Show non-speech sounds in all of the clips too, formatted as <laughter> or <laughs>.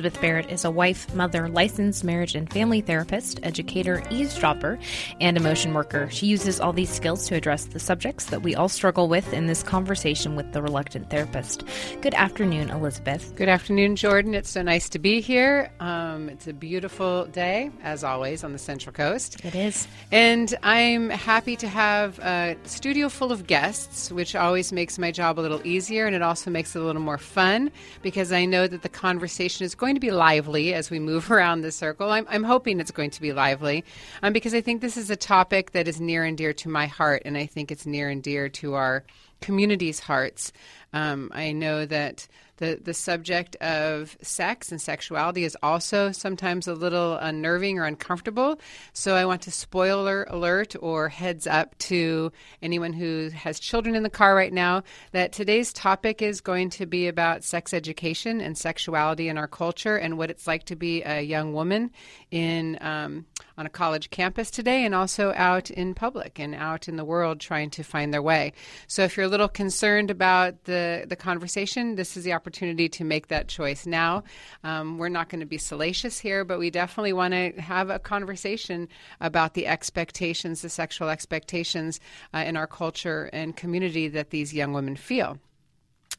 Elizabeth Barrett is a wife, mother, licensed marriage and family therapist, educator, eavesdropper, and emotion worker. She uses all these skills to address the subjects that we all struggle with in this conversation with the reluctant therapist. Good afternoon, Elizabeth. Good afternoon, Jordan. It's so nice to be here. Um, it's a beautiful day, as always, on the Central Coast. It is. And I'm happy to have a studio full of guests, which always makes my job a little easier and it also makes it a little more fun because I know that the conversation conversation is going to be lively as we move <laughs> around the circle. I'm, I'm hoping it's going to be lively um, because I think this is a topic that is near and dear to my heart, and I think it's near and dear to our community's hearts. Um, I know that the, the subject of sex and sexuality is also sometimes a little unnerving or uncomfortable. So I want to spoiler alert or heads up to anyone who has children in the car right now that today's topic is going to be about sex education and sexuality in our culture and what it's like to be a young woman in um, on a college campus today and also out in public and out in the world trying to find their way. So if you're a little concerned about the, the conversation, this is the opportunity to make that choice now. Um, we're not going to be salacious here, but we definitely want to have a conversation about the expectations, the sexual expectations uh, in our culture and community that these young women feel.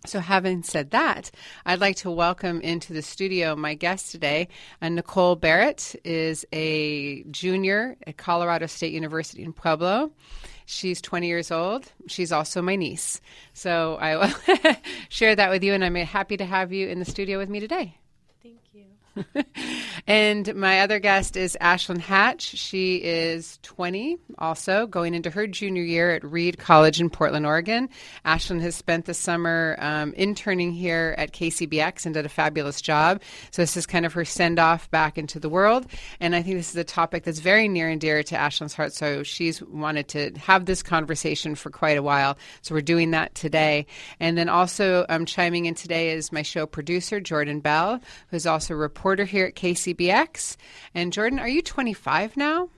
So, having said that, I'd like to welcome into the studio my guest today. Uh, Nicole Barrett is a junior at Colorado State University in Pueblo. She's 20 years old. She's also my niece. So, I will <laughs> share that with you, and I'm happy to have you in the studio with me today. <laughs> and my other guest is Ashlyn Hatch. She is 20, also going into her junior year at Reed College in Portland, Oregon. Ashlyn has spent the summer um, interning here at KCBX and did a fabulous job. So this is kind of her send off back into the world. And I think this is a topic that's very near and dear to Ashlyn's heart. So she's wanted to have this conversation for quite a while. So we're doing that today. And then also um, chiming in today is my show producer, Jordan Bell, who's also a reporter here at KCBX. And Jordan, are you 25 now?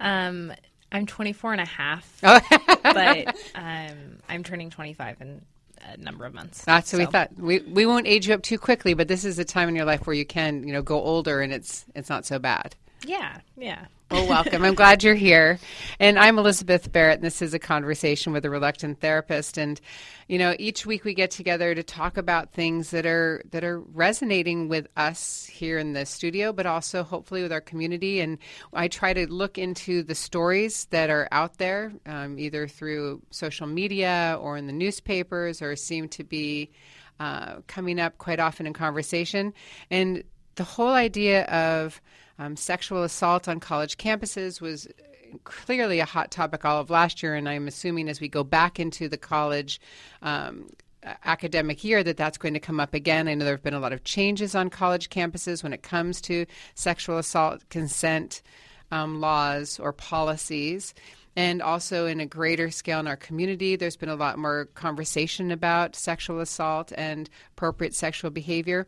Um, I'm 24 and a half, <laughs> but um, I'm turning 25 in a number of months. That's what so. we thought. We we won't age you up too quickly, but this is a time in your life where you can, you know, go older and it's it's not so bad. Yeah, yeah. Well, welcome. I'm glad you're here. And I'm Elizabeth Barrett, and this is a conversation with a reluctant therapist. And, you know, each week we get together to talk about things that are that are resonating with us here in the studio, but also hopefully with our community. And I try to look into the stories that are out there, um, either through social media or in the newspapers, or seem to be uh, coming up quite often in conversation. And the whole idea of um, sexual assault on college campuses was clearly a hot topic all of last year, and I'm assuming as we go back into the college um, academic year that that's going to come up again. I know there have been a lot of changes on college campuses when it comes to sexual assault consent um, laws or policies. And also, in a greater scale in our community, there's been a lot more conversation about sexual assault and appropriate sexual behavior.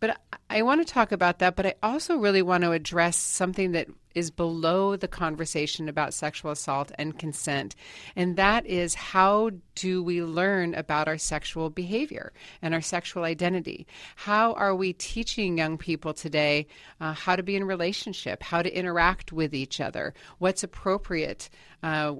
But I want to talk about that, but I also really want to address something that is below the conversation about sexual assault and consent. And that is how do we learn about our sexual behavior and our sexual identity? How are we teaching young people today uh, how to be in relationship, how to interact with each other, what's appropriate? Uh,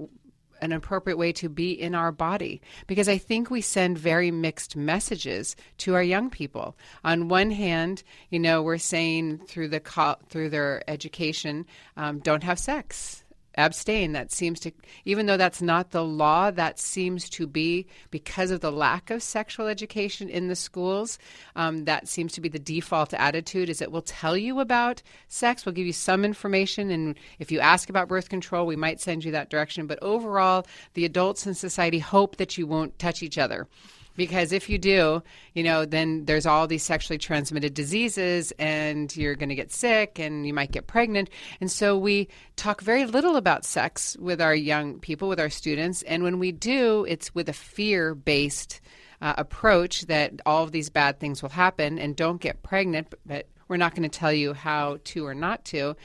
an appropriate way to be in our body because I think we send very mixed messages to our young people. On one hand, you know, we're saying through the through their education, um, don't have sex abstain. That seems to, even though that's not the law, that seems to be because of the lack of sexual education in the schools. Um, that seems to be the default attitude. Is it will tell you about sex, we'll give you some information, and if you ask about birth control, we might send you that direction. But overall, the adults in society hope that you won't touch each other because if you do, you know, then there's all these sexually transmitted diseases and you're going to get sick and you might get pregnant. And so we talk very little about sex with our young people, with our students. And when we do, it's with a fear based uh, approach that all of these bad things will happen and don't get pregnant, but we're not going to tell you how to or not to.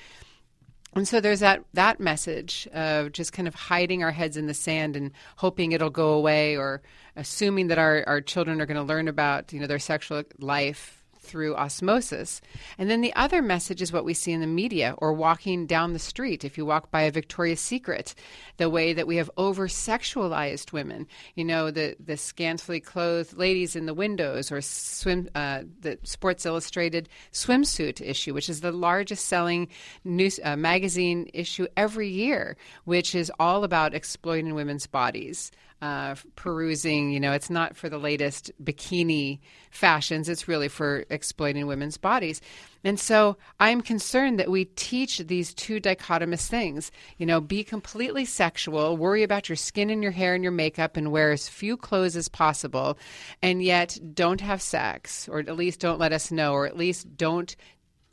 And so there's that that message of just kind of hiding our heads in the sand and hoping it'll go away or assuming that our, our children are going to learn about, you know, their sexual life through osmosis. And then the other message is what we see in the media or walking down the street. If you walk by a Victoria's Secret, the way that we have over sexualized women, you know, the, the scantily clothed ladies in the windows or swim, uh, the Sports Illustrated swimsuit issue, which is the largest selling news uh, magazine issue every year, which is all about exploiting women's bodies uh, perusing. You know, it's not for the latest bikini fashions, it's really for exploiting women's bodies. And so I'm concerned that we teach these two dichotomous things. You know, be completely sexual, worry about your skin and your hair and your makeup, and wear as few clothes as possible, and yet don't have sex, or at least don't let us know, or at least don't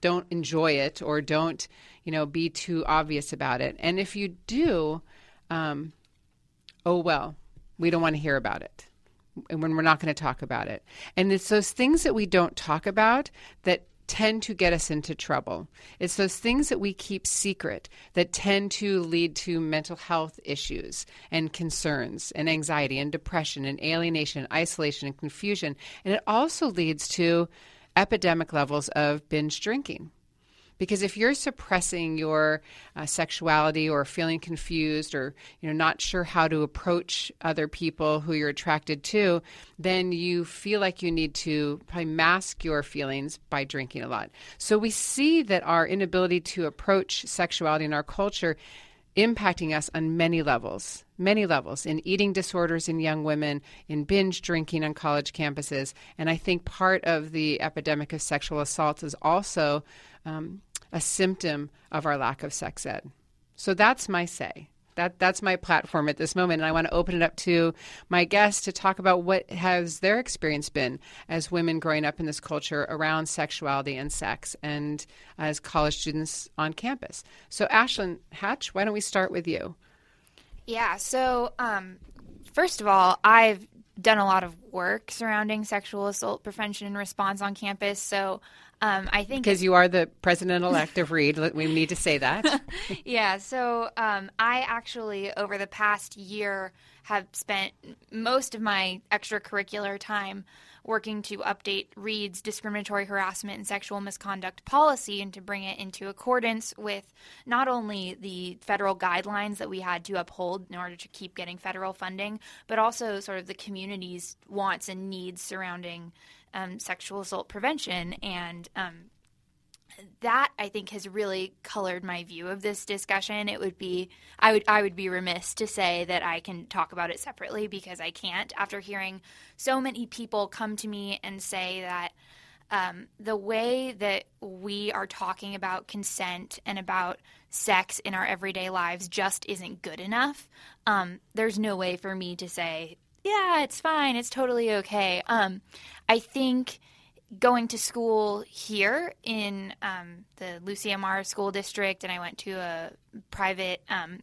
don't enjoy it, or don't you know be too obvious about it. And if you do, um, oh well, we don't want to hear about it and when we're not going to talk about it. And it's those things that we don't talk about that tend to get us into trouble. It's those things that we keep secret that tend to lead to mental health issues and concerns and anxiety and depression and alienation and isolation and confusion. And it also leads to epidemic levels of binge drinking. Because if you're suppressing your uh, sexuality or feeling confused or you know not sure how to approach other people who you're attracted to, then you feel like you need to probably mask your feelings by drinking a lot. So we see that our inability to approach sexuality in our culture impacting us on many levels, many levels in eating disorders in young women, in binge drinking on college campuses. And I think part of the epidemic of sexual assault is also um, a symptom of our lack of sex ed. So that's my say. That that's my platform at this moment, and I want to open it up to my guests to talk about what has their experience been as women growing up in this culture around sexuality and sex, and as college students on campus. So, Ashlyn Hatch, why don't we start with you? Yeah. So, um, first of all, I've done a lot of work surrounding sexual assault prevention and response on campus. So um, I think because you are the president elect of Reed, we need to say that. <laughs> yeah. So um, I actually, over the past year, have spent most of my extracurricular time working to update Reed's discriminatory harassment and sexual misconduct policy and to bring it into accordance with not only the federal guidelines that we had to uphold in order to keep getting federal funding, but also sort of the community's wants and needs surrounding um, sexual assault prevention and um, that I think has really colored my view of this discussion. It would be I would I would be remiss to say that I can talk about it separately because I can't. After hearing so many people come to me and say that um, the way that we are talking about consent and about sex in our everyday lives just isn't good enough. Um, there's no way for me to say yeah, it's fine. It's totally okay. Um, I think going to school here in um, the Lucia Mar School District, and I went to a private um,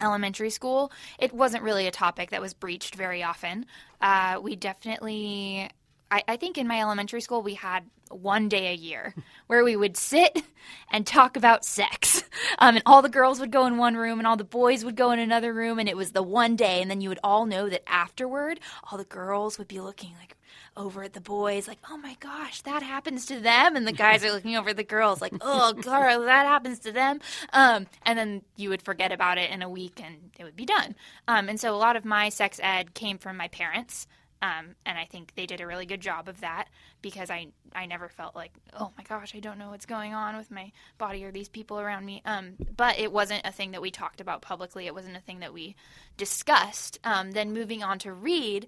elementary school, it wasn't really a topic that was breached very often. Uh, we definitely, I, I think in my elementary school, we had one day a year <laughs> where we would sit and talk about sex. Um, and all the girls would go in one room and all the boys would go in another room. And it was the one day. And then you would all know that afterward, all the girls would be looking like over at the boys, like, oh my gosh, that happens to them. And the guys are looking over at the girls, like, oh, <laughs> girl, that happens to them. Um, and then you would forget about it in a week and it would be done. Um, and so a lot of my sex ed came from my parents. Um, and I think they did a really good job of that because I I never felt like oh my gosh I don't know what's going on with my body or these people around me. Um, but it wasn't a thing that we talked about publicly. It wasn't a thing that we discussed. Um, then moving on to Reed,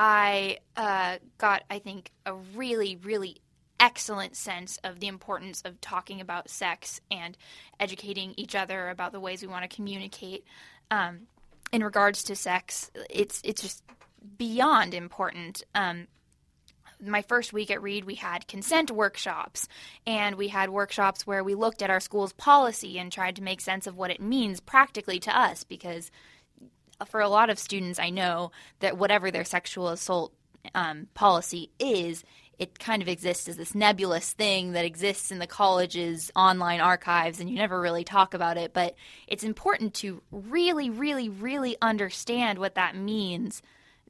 I uh, got I think a really really excellent sense of the importance of talking about sex and educating each other about the ways we want to communicate. Um, in regards to sex, it's it's just beyond important. Um, my first week at Reed, we had consent workshops, and we had workshops where we looked at our school's policy and tried to make sense of what it means practically to us. Because for a lot of students, I know that whatever their sexual assault um, policy is, it kind of exists as this nebulous thing that exists in the college's online archives, and you never really talk about it. But it's important to really, really, really understand what that means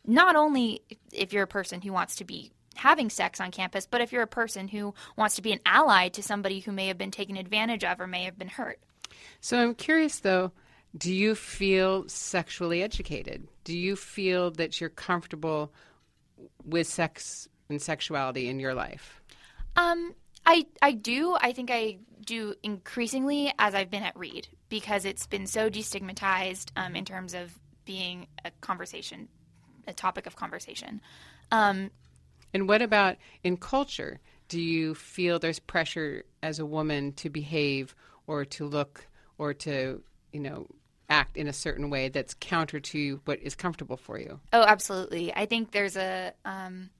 not only if you're a person who wants to be having sex on campus, but if you're a person who wants to be an ally to somebody who may have been taken advantage of or may have been hurt. So I'm curious though, do you feel sexually educated? Do you feel that you're comfortable with sex and sexuality in your life? Um, I I do. I think I do increasingly as I've been at Reed because it's been so destigmatized um, in terms of being a conversation, a topic of conversation. Um, and what about in culture? Do you feel there's pressure as a woman to behave or to look or to, you know, act in a certain way that's counter to what is comfortable for you? Oh, absolutely. I think there's a um,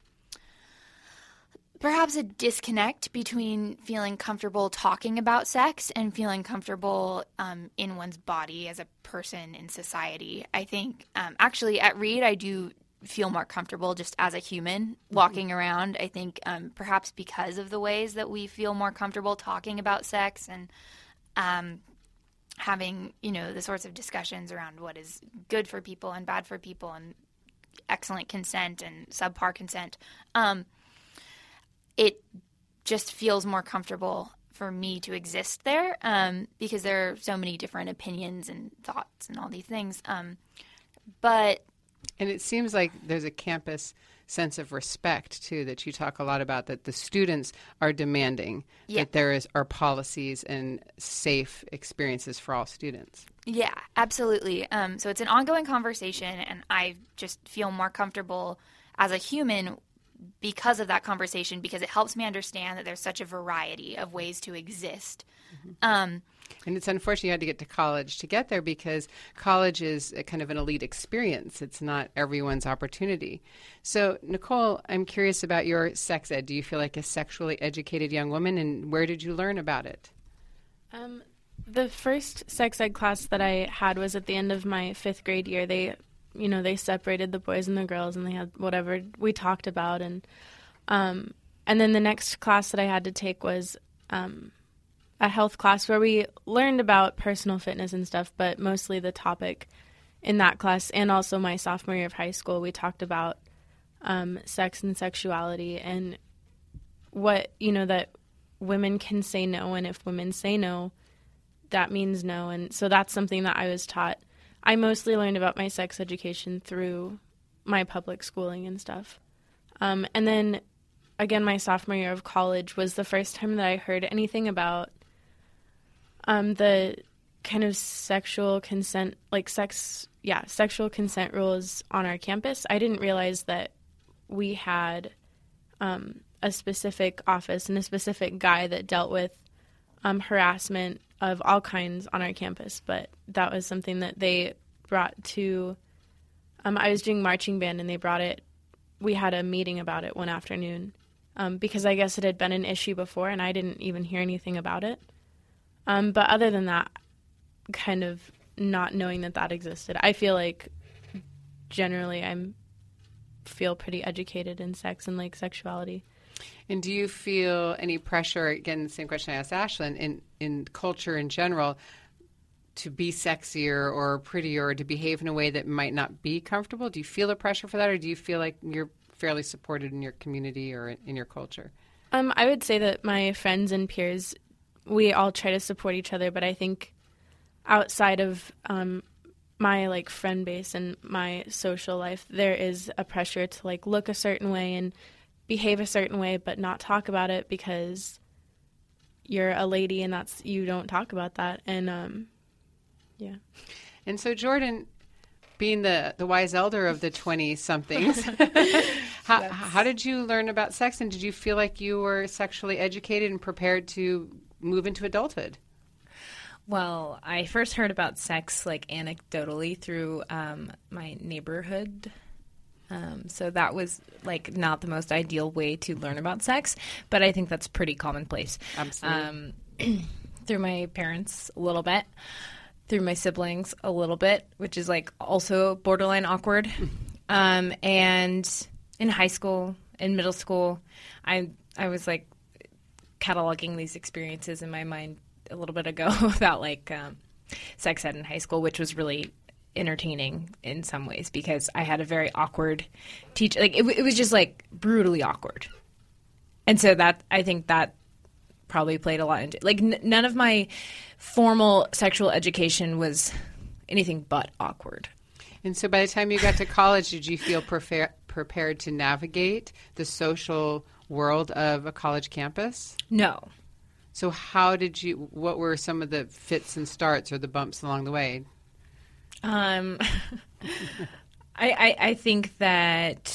perhaps a disconnect between feeling comfortable talking about sex and feeling comfortable um, in one's body as a person in society. I think um, actually at Reed, I do feel more comfortable just as a human walking mm-hmm. around. I think um, perhaps because of the ways that we feel more comfortable talking about sex and um, having, you know, the sorts of discussions around what is good for people and bad for people and excellent consent and subpar consent. Um, it just feels more comfortable for me to exist there um, because there are so many different opinions and thoughts and all these things. Um, but and it seems like there's a campus sense of respect too that you talk a lot about that the students are demanding yeah. that there is are policies and safe experiences for all students. Yeah, absolutely. Um, so it's an ongoing conversation, and I just feel more comfortable as a human because of that conversation because it helps me understand that there's such a variety of ways to exist. Mm-hmm. Um, and it's unfortunate you had to get to college to get there because college is kind of an elite experience. It's not everyone's opportunity. So, Nicole, I'm curious about your sex ed. Do you feel like a sexually educated young woman, and where did you learn about it? Um, the first sex ed class that I had was at the end of my fifth grade year. They, you know, they separated the boys and the girls, and they had whatever we talked about, and um, and then the next class that I had to take was um, a health class where we learned about personal fitness and stuff, but mostly the topic in that class and also my sophomore year of high school, we talked about um, sex and sexuality and what, you know, that women can say no. And if women say no, that means no. And so that's something that I was taught. I mostly learned about my sex education through my public schooling and stuff. Um, and then again, my sophomore year of college was the first time that I heard anything about um, the kind of sexual consent, like sex, yeah, sexual consent rules on our campus. I didn't realize that we had um, a specific office and a specific guy that dealt with um, harassment of all kinds on our campus, but that was something that they brought to. Um, I was doing marching band and they brought it. We had a meeting about it one afternoon um, because I guess it had been an issue before and I didn't even hear anything about it. Um, but other than that, kind of not knowing that that existed, I feel like generally I'm feel pretty educated in sex and like sexuality. And do you feel any pressure? Again, the same question I asked Ashlyn in in culture in general to be sexier or prettier or to behave in a way that might not be comfortable? Do you feel the pressure for that, or do you feel like you're fairly supported in your community or in, in your culture? Um, I would say that my friends and peers we all try to support each other, but I think outside of um, my like friend base and my social life, there is a pressure to like look a certain way and behave a certain way, but not talk about it because you're a lady and that's you don't talk about that. And um, yeah. And so Jordan, being the the wise elder of the twenty somethings, <laughs> how how did you learn about sex, and did you feel like you were sexually educated and prepared to move into adulthood? Well, I first heard about sex like anecdotally through um, my neighborhood. Um, so that was like not the most ideal way to learn about sex, but I think that's pretty commonplace. Absolutely. Um, <clears throat> through my parents a little bit, through my siblings a little bit, which is like also borderline awkward. <laughs> Um, and in high school, in middle school, I I was like cataloging these experiences in my mind a little bit ago <laughs> about like um, sex ed in high school, which was really entertaining in some ways because I had a very awkward teacher. Like it, it was just like brutally awkward, and so that I think that probably played a lot into like n- none of my formal sexual education was anything but awkward. And so by the time you got to college, did you feel prefer- prepared to navigate the social world of a college campus? No. So how did you what were some of the fits and starts or the bumps along the way? Um <laughs> I, I I think that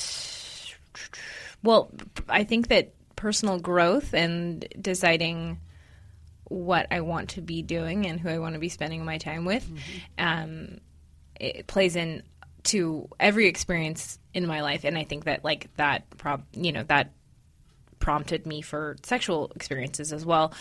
well, I think that personal growth and deciding what I want to be doing and who I want to be spending my time with, mm-hmm. um, it plays in to every experience in my life, and I think that like that, prob- you know, that prompted me for sexual experiences as well.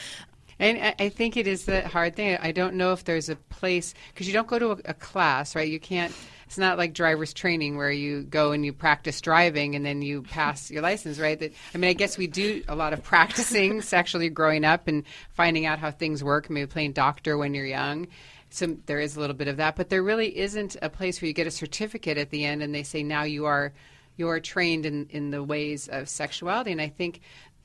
And I think it is the hard thing. I don't know if there's a place because you don't go to a, a class, right? You can't it's not like driver's training where you go and you practice driving and then you pass your license, right? That I mean, I guess we do a lot of <laughs> practicing sexually growing up and finding out how things work. Maybe playing doctor when you're young. So there is a little bit of that, but there really isn't a place where you get a certificate at the end and they say now you are you are trained in in the ways of sexuality. And I think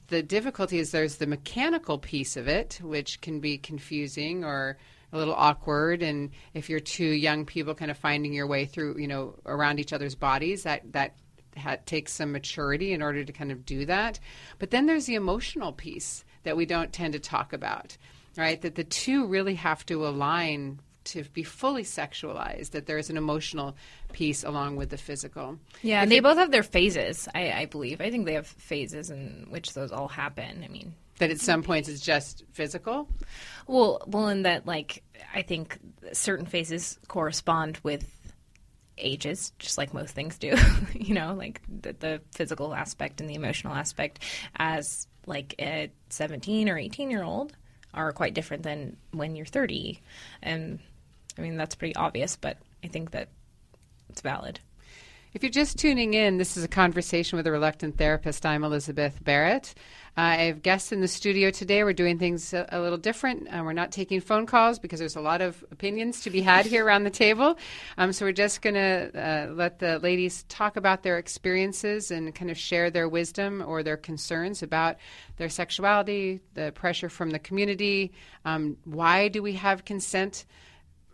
the difficulty is there's the mechanical piece of it, which can be confusing or a little awkward. And if you're two young people kind of finding your way through you know around each other's bodies that that ha- takes some maturity in order to kind of do that. But then there's the emotional piece that we don't tend to talk about right? That the two really have to align to be fully sexualized that there's an emotional piece along with the physical yeah and they both have their phases I, I believe i think they have phases in which those all happen i mean that at some points it's just physical? Well, well, in that, like, I think certain phases correspond with ages, just like most things do. <laughs> you know, like the, the, physical aspect and the emotional aspect, as like a 17 or 18 year old, are quite different than when you're 30. And I mean, that's pretty obvious, but I think that it's valid. If you're just tuning in, this is a conversation with a reluctant therapist. I'm Elizabeth Barrett. Uh, I have guests in the studio today. We're doing things a, a little different. Uh, we're not taking phone calls because there's a lot of opinions to be had here around the table. Um, so we're just going to uh, let the ladies talk about their experiences and kind of share their wisdom or their concerns about their sexuality, the pressure from the community. Um, why do we have consent?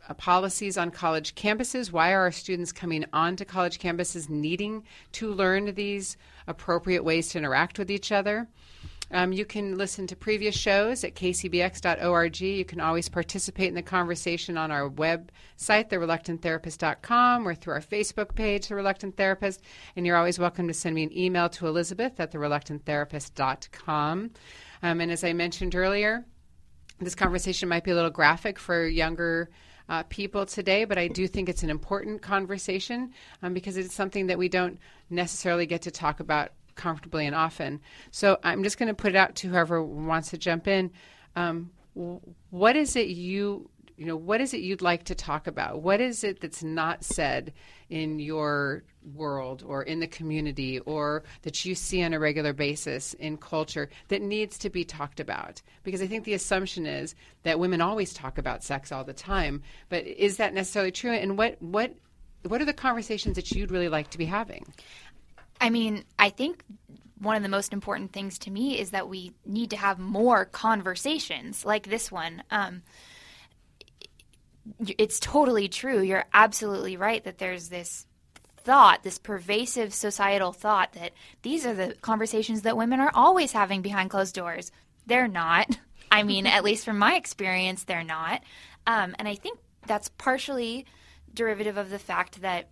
Uh, policies on college campuses. Why are our students coming onto college campuses needing to learn these appropriate ways to interact with each other? Um, you can listen to previous shows at kcbx.org. You can always participate in the conversation on our website, thereluctanttherapist.com, or through our Facebook page, The Reluctant Therapist. And you're always welcome to send me an email to Elizabeth at thereluctanttherapist.com. Um, and as I mentioned earlier, this conversation might be a little graphic for younger uh, people today, but I do think it's an important conversation um, because it's something that we don't necessarily get to talk about comfortably and often. So I'm just going to put it out to whoever wants to jump in. Um, what is it you you know what is it you'd like to talk about? What is it that's not said in your world or in the community or that you see on a regular basis in culture that needs to be talked about? Because i think the assumption is that women always talk about sex all the time but is that necessarily true? And what what what are the conversations that you'd really like to be having? I mean, I think one of the most important things to me is that we need to have more conversations like this one. Um, it's totally true. You're absolutely right that there's this thought, this pervasive societal thought that these are the conversations that women are always having behind closed doors. They're not. I mean, at least from my experience, they're not. Um, and I think that's partially derivative of the fact that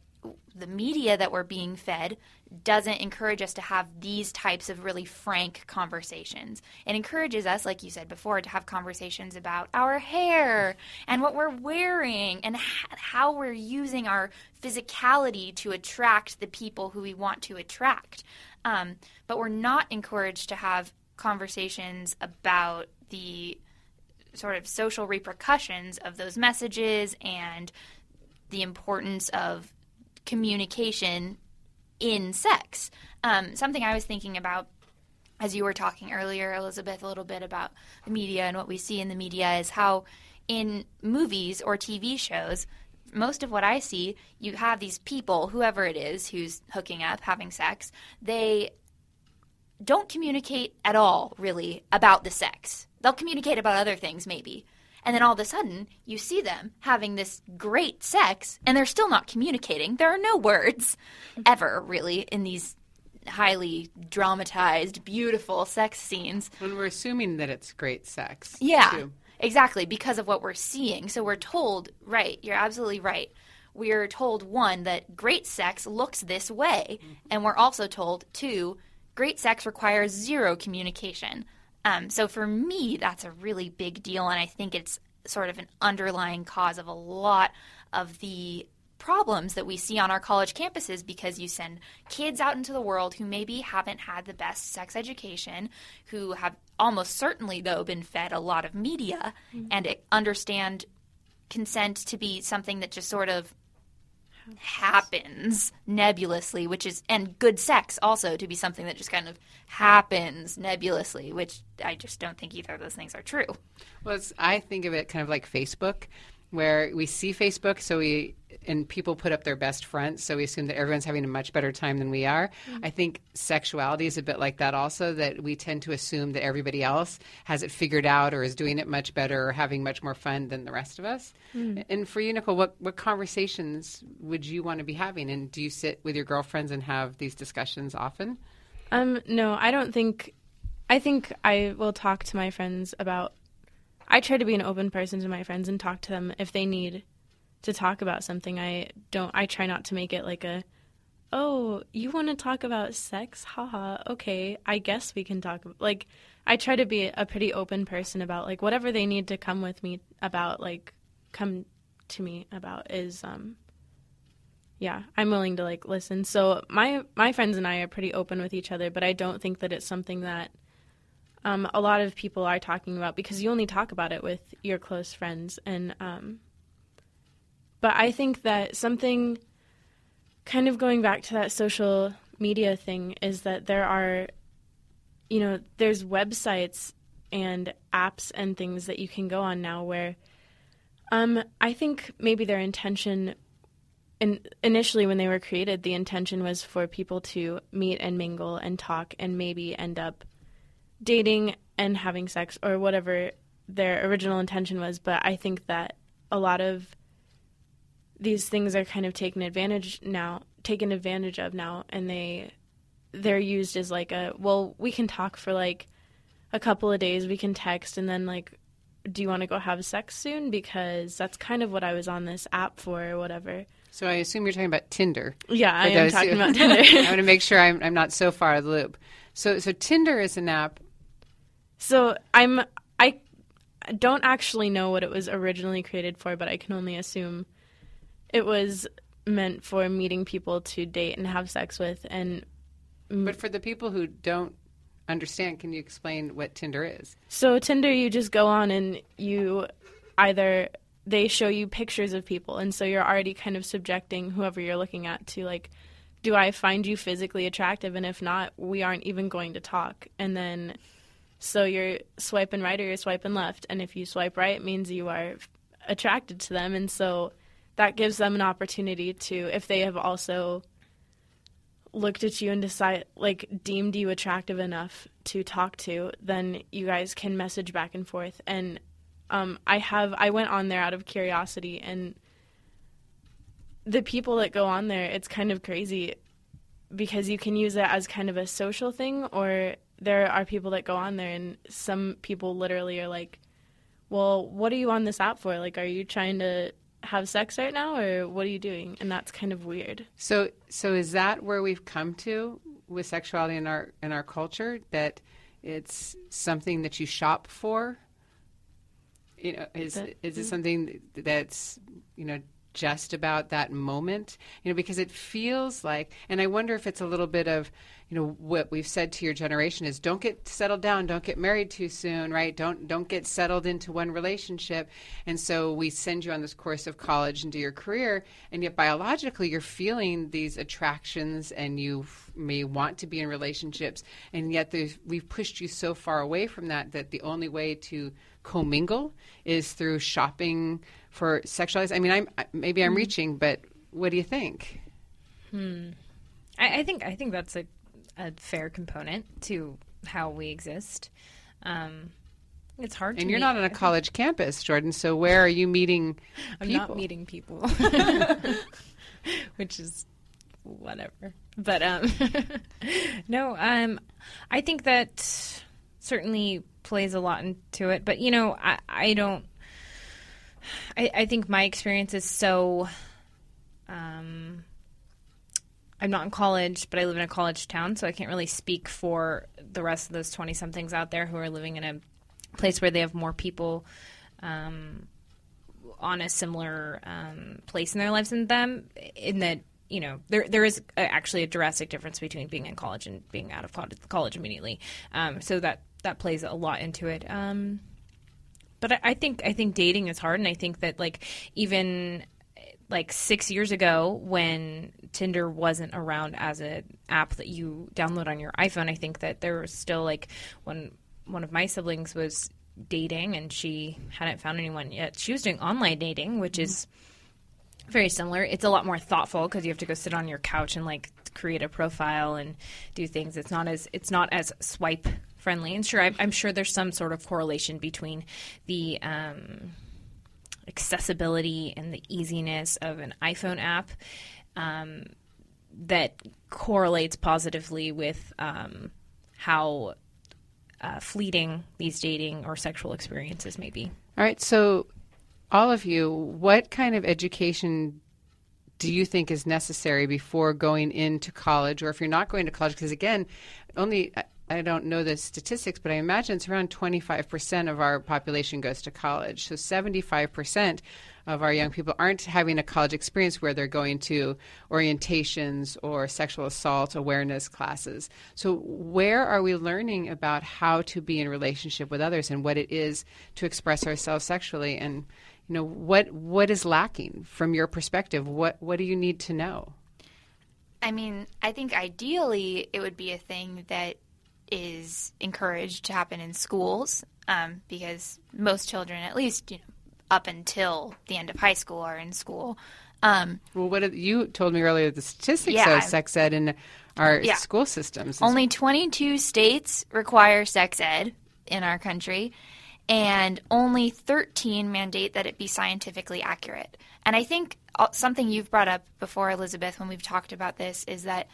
the media that we're being fed doesn't encourage us to have these types of really frank conversations. It encourages us, like you said before, to have conversations about our hair and what we're wearing and how we're using our physicality to attract the people who we want to attract. Um, but we're not encouraged to have conversations about the sort of social repercussions of those messages and the importance of communication in sex. Um, something I was thinking about as you were talking earlier, Elizabeth, a little bit about the media and what we see in the media is how in movies or TV shows, most of what I see, you have these people, whoever it is who's hooking up, having sex, they don't communicate at all, really, about the sex. They'll communicate about other things, maybe. And then all of a sudden, you see them having this great sex, and they're still not communicating. There are no words ever, really, in these highly dramatized, beautiful sex scenes. When we're assuming that it's great sex. Yeah, too. exactly, because of what we're seeing. So we're told, right, you're absolutely right. We're told, one, that great sex looks this way. And we're also told, two, great sex requires zero communication. Um, so for me, that's a really big deal. And I think it's sort of an underlying cause of a lot of the problems that we see on our college campuses because you send kids out into the world who maybe haven't had the best sex education, who have almost certainly, though, been fed a lot of media and understand consent to be something that just sort of happens nebulously, which is, and good sex also to be something that just kind of happens nebulously, which I just don't think either of those things are true. Well, I think of it kind of like Facebook, where we see Facebook, so we and people put up their best front, so we assume that everyone's having a much better time than we are. I think sexuality is a bit like that, also that we tend to assume that everybody else has it figured out or is doing it much better or having much more fun than the rest of us. And for you, Nicole, what what conversations would you want to be having? And do you sit with your girlfriends and have these discussions often? Um, no, I don't think. I think I will talk to my friends about. I try to be an open person to my friends and talk to them if they need to talk about something. I don't. I try not to make it like a. Oh, you want to talk about sex? Haha. Okay, I guess we can talk. Like, I try to be a pretty open person about like whatever they need to come with me about. Like, come to me about is um yeah i'm willing to like listen so my my friends and i are pretty open with each other but i don't think that it's something that um, a lot of people are talking about because you only talk about it with your close friends and um, but i think that something kind of going back to that social media thing is that there are you know there's websites and apps and things that you can go on now where um, I think maybe their intention, in, initially when they were created, the intention was for people to meet and mingle and talk and maybe end up dating and having sex or whatever their original intention was. But I think that a lot of these things are kind of taken advantage now, taken advantage of now, and they they're used as like a well, we can talk for like a couple of days, we can text, and then like do you want to go have sex soon? Because that's kind of what I was on this app for or whatever. So I assume you're talking about Tinder. Yeah, I am talking who- about Tinder. <laughs> I want to make sure I'm, I'm not so far out of the loop. So, so Tinder is an app. so I'm I don't actually know what it was originally created for, but I can only assume it was meant for meeting people to date and have sex with and But for the people who don't understand, can you explain what Tinder is? So Tinder, you just go on and you either they show you pictures of people, and so you're already kind of subjecting whoever you're looking at to like, do I find you physically attractive? And if not, we aren't even going to talk. And then, so you're swiping right or you're swiping left, and if you swipe right, it means you are attracted to them, and so that gives them an opportunity to, if they have also looked at you and decide like deemed you attractive enough to talk to then you guys can message back and forth. And um, i have i went on there out of curiosity and the people that go on there it's kind of crazy because you can use it as kind of a social thing or there are people that go on there and some people literally are like well what are you on this app for? Like are you trying to have sex right now or what are you doing? And that's kind of weird. So, so is that where we've come to with sexuality in our in our culture that it's something that you shop for? You know, is That- is it mm. something that's you know just about that moment? You know, because it feels like, and I wonder if it's a little bit of, you know what we've said to your generation is don't get settled down don't get married too soon right don't don't get settled into one relationship and so we send you on this course of college and do your career and yet biologically you're feeling these attractions and you may want to be in relationships and yet we've pushed you so far away from that that the only way to commingle is through shopping for sexualized i mean i'm maybe i'm mm-hmm. reaching but what do you think hmm I, I think I think that's a a fair component to how we exist. Um, it's hard. And you're meet, not on a college campus, Jordan. So where are you meeting? <laughs> I'm people? not meeting people, <laughs> <laughs> which is whatever. But um, no, um, I think that certainly plays a lot into it. But you know, I, I don't. I, I think my experience is so. Um, I'm not in college, but I live in a college town, so I can't really speak for the rest of those 20 somethings out there who are living in a place where they have more people um, on a similar um, place in their lives than them. In that, you know, there there is actually a drastic difference between being in college and being out of college immediately. Um, so that that plays a lot into it. Um, but I, I think I think dating is hard, and I think that like even like six years ago when Tinder wasn't around as an app that you download on your iPhone, I think that there was still like when one of my siblings was dating and she hadn't found anyone yet. She was doing online dating, which mm-hmm. is very similar. It's a lot more thoughtful because you have to go sit on your couch and like create a profile and do things. It's not as it's not as swipe friendly. And sure, I, am sure there's some sort of correlation between the um, accessibility and the easiness of an iPhone app um, that correlates positively with um, how uh, fleeting these dating or sexual experiences may be. All right, so all of you, what kind of education do you think is necessary before going into college, or if you're not going to college? Because again, only I don't know the statistics, but I imagine it's around 25% of our population goes to college. So 75% of our young people aren't having a college experience where they're going to orientations or sexual assault awareness classes. So where are we learning about how to be in relationship with others and what it is to express ourselves sexually and you know what what is lacking from your perspective? What what do you need to know? I mean, I think ideally it would be a thing that is encouraged to happen in schools um, because most children, at least you know, up until the end of high school, are in school. Um, well, what you told me earlier, the statistics yeah, of sex ed in our yeah. school systems. Only 22 states require sex ed in our country, and only 13 mandate that it be scientifically accurate. And I think uh, something you've brought up before, Elizabeth, when we've talked about this, is that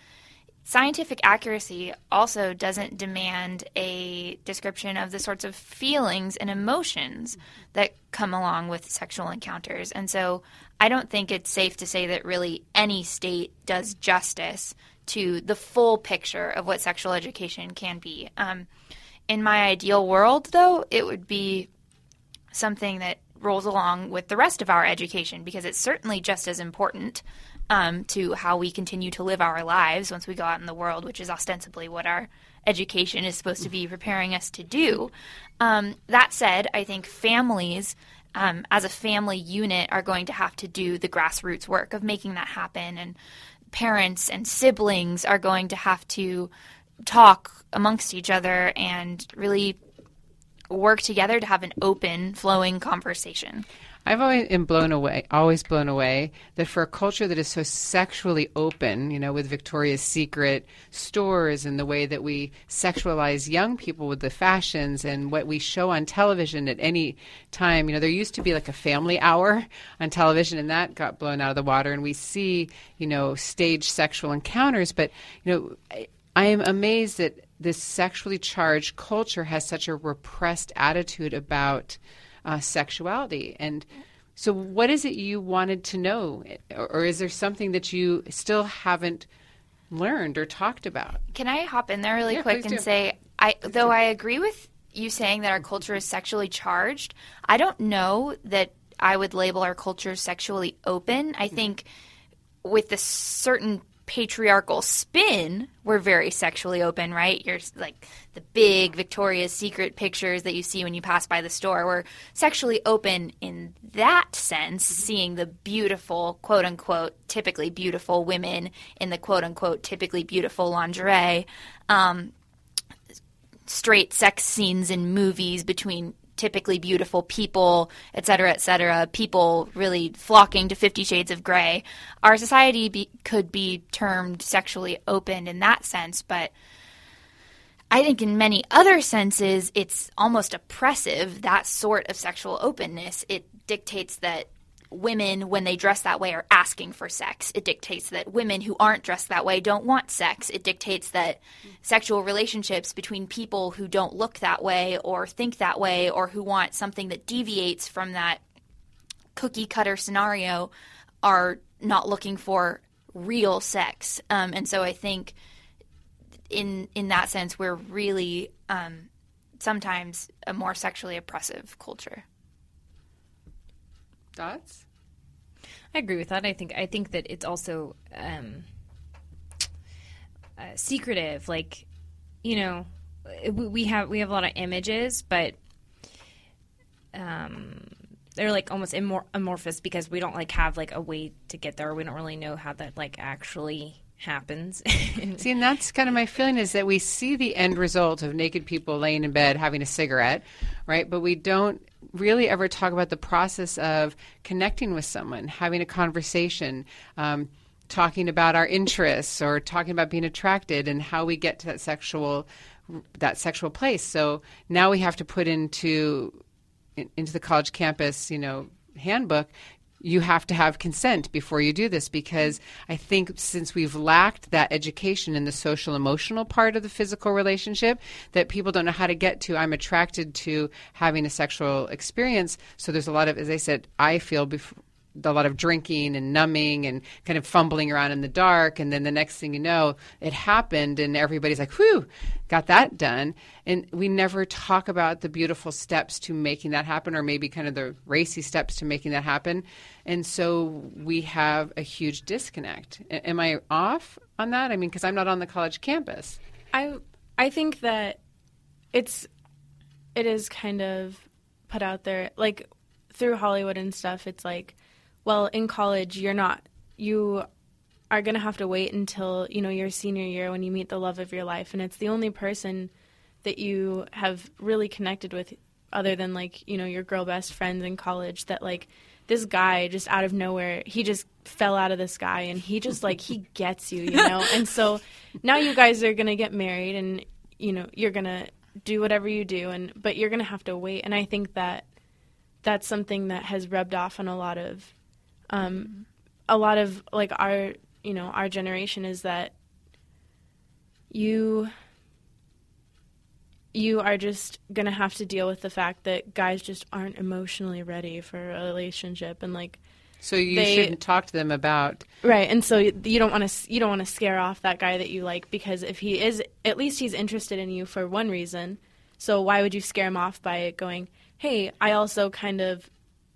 Scientific accuracy also doesn't demand a description of the sorts of feelings and emotions that come along with sexual encounters. And so I don't think it's safe to say that really any state does justice to the full picture of what sexual education can be. Um, in my ideal world, though, it would be something that rolls along with the rest of our education because it's certainly just as important um, to how we continue to live our lives once we go out in the world, which is ostensibly what our education is supposed to be preparing us to do. Um, that said, I think families, um, as a family unit, are going to have to do the grassroots work of making that happen, and parents and siblings are going to have to talk amongst each other and really work together to have an open, flowing conversation. I've always been blown away, always blown away that for a culture that is so sexually open, you know, with Victoria's Secret stores and the way that we sexualize young people with the fashions and what we show on television at any time, you know, there used to be like a family hour on television and that got blown out of the water and we see, you know, staged sexual encounters, but you know, I, I am amazed that this sexually charged culture has such a repressed attitude about uh, sexuality. And so, what is it you wanted to know, or, or is there something that you still haven't learned or talked about? Can I hop in there really yeah, quick and do. say, I though. I agree with you saying that our culture is sexually charged, I don't know that I would label our culture sexually open. I mm-hmm. think with the certain patriarchal spin, we're very sexually open, right? You're like the big Victoria's Secret pictures that you see when you pass by the store. We're sexually open in that sense, seeing the beautiful, quote unquote, typically beautiful women in the quote unquote, typically beautiful lingerie. Um, straight sex scenes in movies between typically beautiful people, et cetera, et cetera, people really flocking to Fifty Shades of Grey. Our society be, could be termed sexually open in that sense, but I think in many other senses, it's almost oppressive, that sort of sexual openness. It dictates that women, when they dress that way, are asking for sex. It dictates that women who aren't dressed that way don't want sex. It dictates that sexual relationships between people who don't look that way or think that way or who want something that deviates from that cookie cutter scenario are not looking for real sex. Um, and so I think in in that sense, we're really um, sometimes a more sexually oppressive culture. Dots? I agree with that. I think I think that it's also um, uh, secretive. Like, you know, we, we have we have a lot of images, but um, they're like almost amor- amorphous because we don't like have like a way to get there. We don't really know how that like actually happens. <laughs> see, and that's kind of my feeling is that we see the end result of naked people laying in bed having a cigarette, right? But we don't really ever talk about the process of connecting with someone, having a conversation. Um, talking about our interests or talking about being attracted and how we get to that sexual that sexual place so now we have to put into into the college campus you know handbook you have to have consent before you do this because I think since we've lacked that education in the social emotional part of the physical relationship, that people don't know how to get to. I'm attracted to having a sexual experience. So there's a lot of, as I said, I feel before a lot of drinking and numbing and kind of fumbling around in the dark. And then the next thing you know, it happened, and everybody's like, whew, got that done. And we never talk about the beautiful steps to making that happen, or maybe kind of the racy steps to making that happen. And so we have a huge disconnect. A- am I off on that? I mean, because I'm not on the college campus. I I think that it's it is kind of put out there like through Hollywood and stuff. It's like well, in college, you're not, you are going to have to wait until, you know, your senior year when you meet the love of your life. And it's the only person that you have really connected with other than like, you know, your girl best friends in college that like, this guy just out of nowhere, he just fell out of the sky and he just like he <laughs> gets you, you know. and so now you guys are going to get married and you know, you're going to do whatever you do and but you're going to have to wait and I think that that's something that has rubbed off on a lot of um, a lot of like our you know our generation is that you you are just gonna have to deal with the fact that guys just aren't emotionally ready for a relationship and like so you they, shouldn't talk to them about right and so you don't want to you don't want to scare off that guy that you like because if he is at least he's interested in you for one reason. So why would you scare him off by going hey i also kind of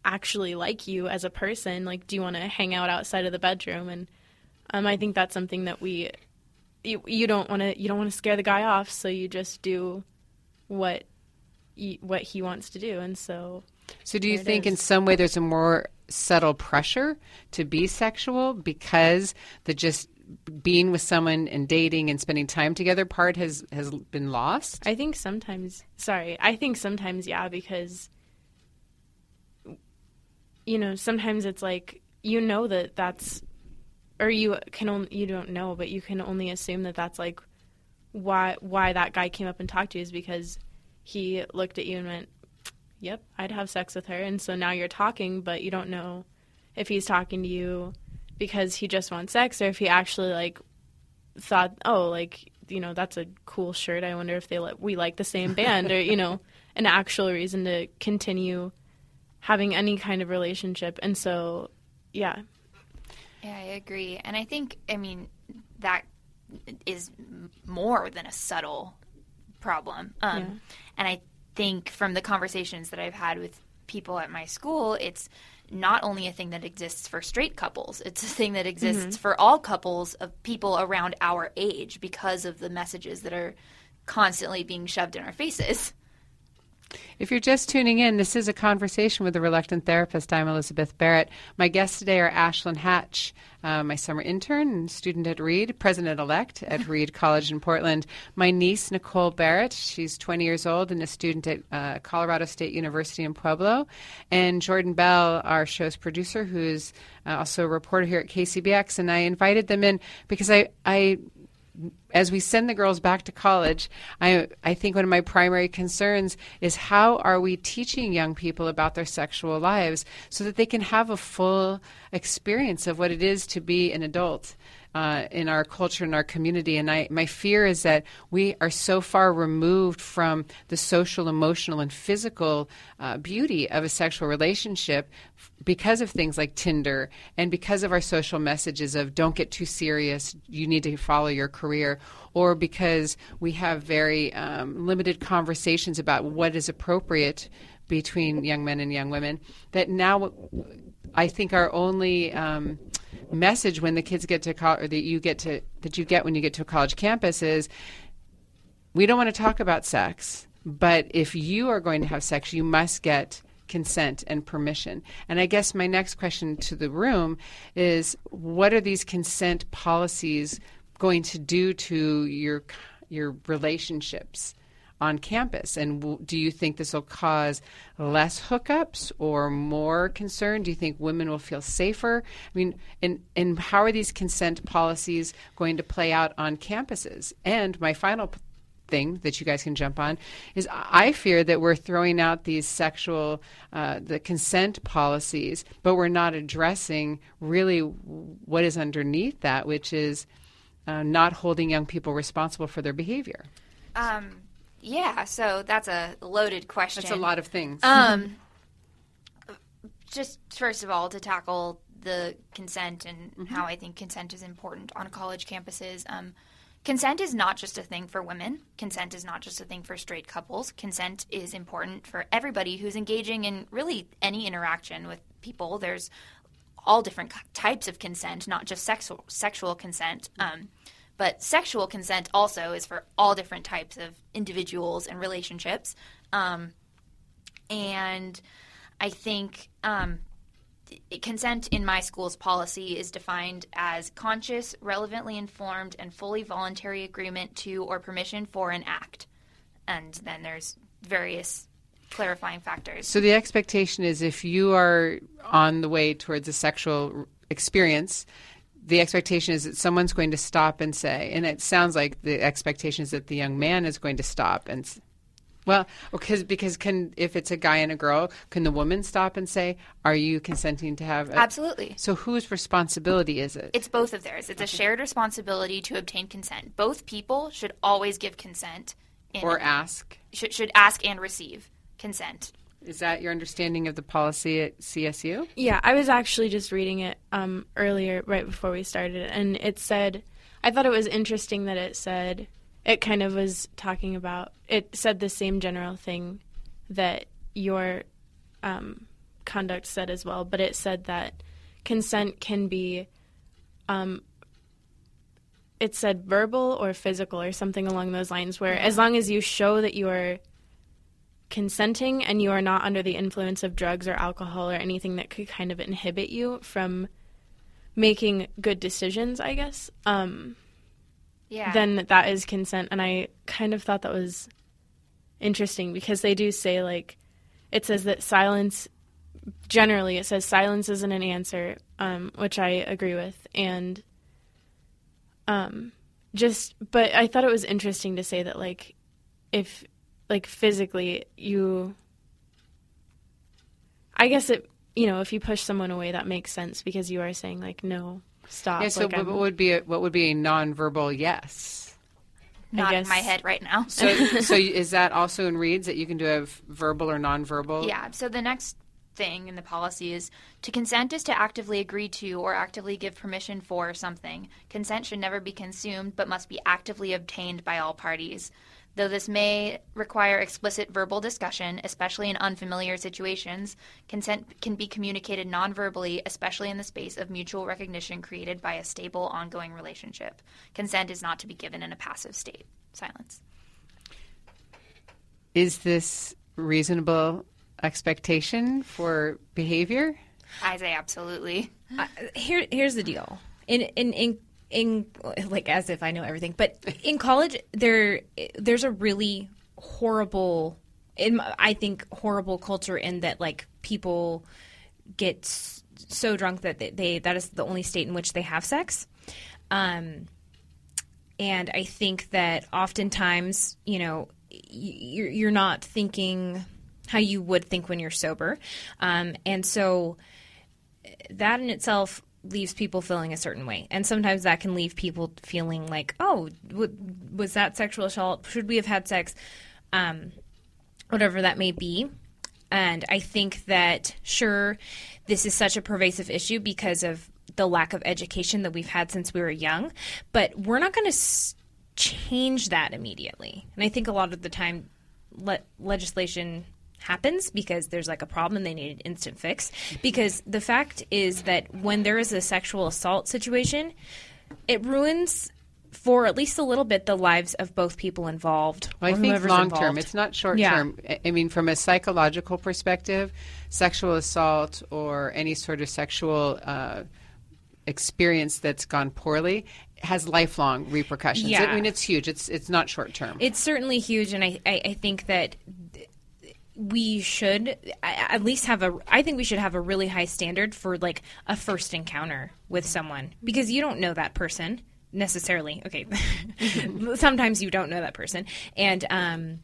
actually like you as a person. Like, do you want to hang out outside of the bedroom? And um, I think that's something that we you, you don't want to you don't want to scare the guy off, so you just do what you, what he wants to do. And so, so do you think in some way there's a more subtle pressure to be sexual because the just being with someone and dating and spending time together part has has been lost? I think sometimes. Sorry, I think sometimes yeah because you know, sometimes it's like you know that that's, or you can only you don't know, but you can only assume that that's like why why that guy came up and talked to you is because he looked at you and went, "Yep, I'd have sex with her," and so now you're talking, but you don't know if he's talking to you because he just wants sex or if he actually like thought, "Oh, like you know, that's a cool shirt. I wonder if they let we like the same band," or you know, an actual reason to continue having any kind of relationship. And so, yeah. Yeah, I agree. And I think, I mean, that is more than a subtle problem. Um, yeah. And I think from the conversations that I've had with people at my school, it's not only a thing that exists for straight couples, it's a thing that exists mm-hmm. for all couples of people around our age because of the messages that are constantly being shoved in our faces. If you're just tuning in, this is a conversation with a reluctant therapist. I'm Elizabeth Barrett. My guests today are Ashlyn Hatch, uh, my summer intern and student at Reed, president elect at Reed College in Portland. My niece, Nicole Barrett, she's 20 years old and a student at uh, Colorado State University in Pueblo. And Jordan Bell, our show's producer, who's uh, also a reporter here at KCBX. And I invited them in because I, I as we send the girls back to college, I, I think one of my primary concerns is how are we teaching young people about their sexual lives so that they can have a full experience of what it is to be an adult uh, in our culture and our community. And I, my fear is that we are so far removed from the social, emotional, and physical uh, beauty of a sexual relationship because of things like Tinder and because of our social messages of don't get too serious, you need to follow your career, or because we have very um, limited conversations about what is appropriate between young men and young women, that now I think our only um, message when the kids get to college, or that you get to that you get when you get to a college campus is, we don't want to talk about sex, but if you are going to have sex, you must get consent and permission. And I guess my next question to the room is, what are these consent policies going to do to your your relationships? On campus? And w- do you think this will cause less hookups or more concern? Do you think women will feel safer? I mean, and, and how are these consent policies going to play out on campuses? And my final p- thing that you guys can jump on is I fear that we're throwing out these sexual, uh, the consent policies, but we're not addressing really what is underneath that, which is uh, not holding young people responsible for their behavior. Um, yeah, so that's a loaded question. That's a lot of things. Um, <laughs> just first of all, to tackle the consent and mm-hmm. how I think consent is important on college campuses. Um, consent is not just a thing for women. Consent is not just a thing for straight couples. Consent is important for everybody who's engaging in really any interaction with people. There's all different types of consent, not just sexual sexual consent. Um, but sexual consent also is for all different types of individuals and relationships. Um, and I think um, consent in my school's policy is defined as conscious, relevantly informed, and fully voluntary agreement to or permission for an act. And then there's various clarifying factors. So the expectation is if you are on the way towards a sexual experience, the expectation is that someone's going to stop and say, and it sounds like the expectation is that the young man is going to stop and, well, because because can if it's a guy and a girl, can the woman stop and say, "Are you consenting to have?" A, Absolutely. So whose responsibility is it? It's both of theirs. It's a shared responsibility to obtain consent. Both people should always give consent, or ask. Should should ask and receive consent is that your understanding of the policy at CSU? Yeah, I was actually just reading it um, earlier, right before we started, and it said, I thought it was interesting that it said, it kind of was talking about, it said the same general thing that your um, conduct said as well, but it said that consent can be, um, it said verbal or physical or something along those lines, where as long as you show that you are consenting and you are not under the influence of drugs or alcohol or anything that could kind of inhibit you from making good decisions, I guess. Um, yeah. Then that is consent, and I kind of thought that was interesting because they do say like it says that silence generally it says silence isn't an answer, um, which I agree with, and um, just but I thought it was interesting to say that like if like physically you I guess it you know, if you push someone away that makes sense because you are saying like no, stop. Yeah, so like, what would be a, what would be a nonverbal yes? Not in my head right now. so <laughs> so is that also in Reed's that you can do a verbal or nonverbal? Yeah, so the next thing in the policy is to consent is to actively agree to or actively give permission for something. Consent should never be consumed but must be actively obtained by all parties. Though this may require explicit verbal discussion, especially in unfamiliar situations, consent can be communicated non-verbally, especially in the space of mutual recognition created by a stable, ongoing relationship. Consent is not to be given in a passive state. Silence. Is this reasonable expectation for behavior? I say absolutely. Uh, here, here's the deal. In in in in like as if I know everything, but in college there there's a really horrible, in I think horrible culture in that like people get so drunk that they, they that is the only state in which they have sex. Um, and I think that oftentimes, you know, you're, you're not thinking how you would think when you're sober, um, and so that in itself leaves people feeling a certain way, and sometimes that can leave people feeling like, oh, w- was that sexual assault? Should we have had sex? Um, whatever that may be. And I think that, sure, this is such a pervasive issue because of the lack of education that we've had since we were young, but we're not going to s- change that immediately. And I think a lot of the time, le- legislation happens because there's like a problem and they need an instant fix. Because the fact is that when there is a sexual assault situation, it ruins for at least a little bit the lives of both people involved. Well, I think long term. It's not short Yeah. term. I- I mean, from a psychological perspective, sexual assault or any sort of sexual uh, experience that's gone poorly has lifelong repercussions. Yeah. I mean, it's huge. It's it's not short term. It's certainly huge, and I, I, I think that we should at least have a. I think we should have a really high standard for like a first encounter with someone because you don't know that person necessarily. Okay, <laughs> sometimes you don't know that person, and um,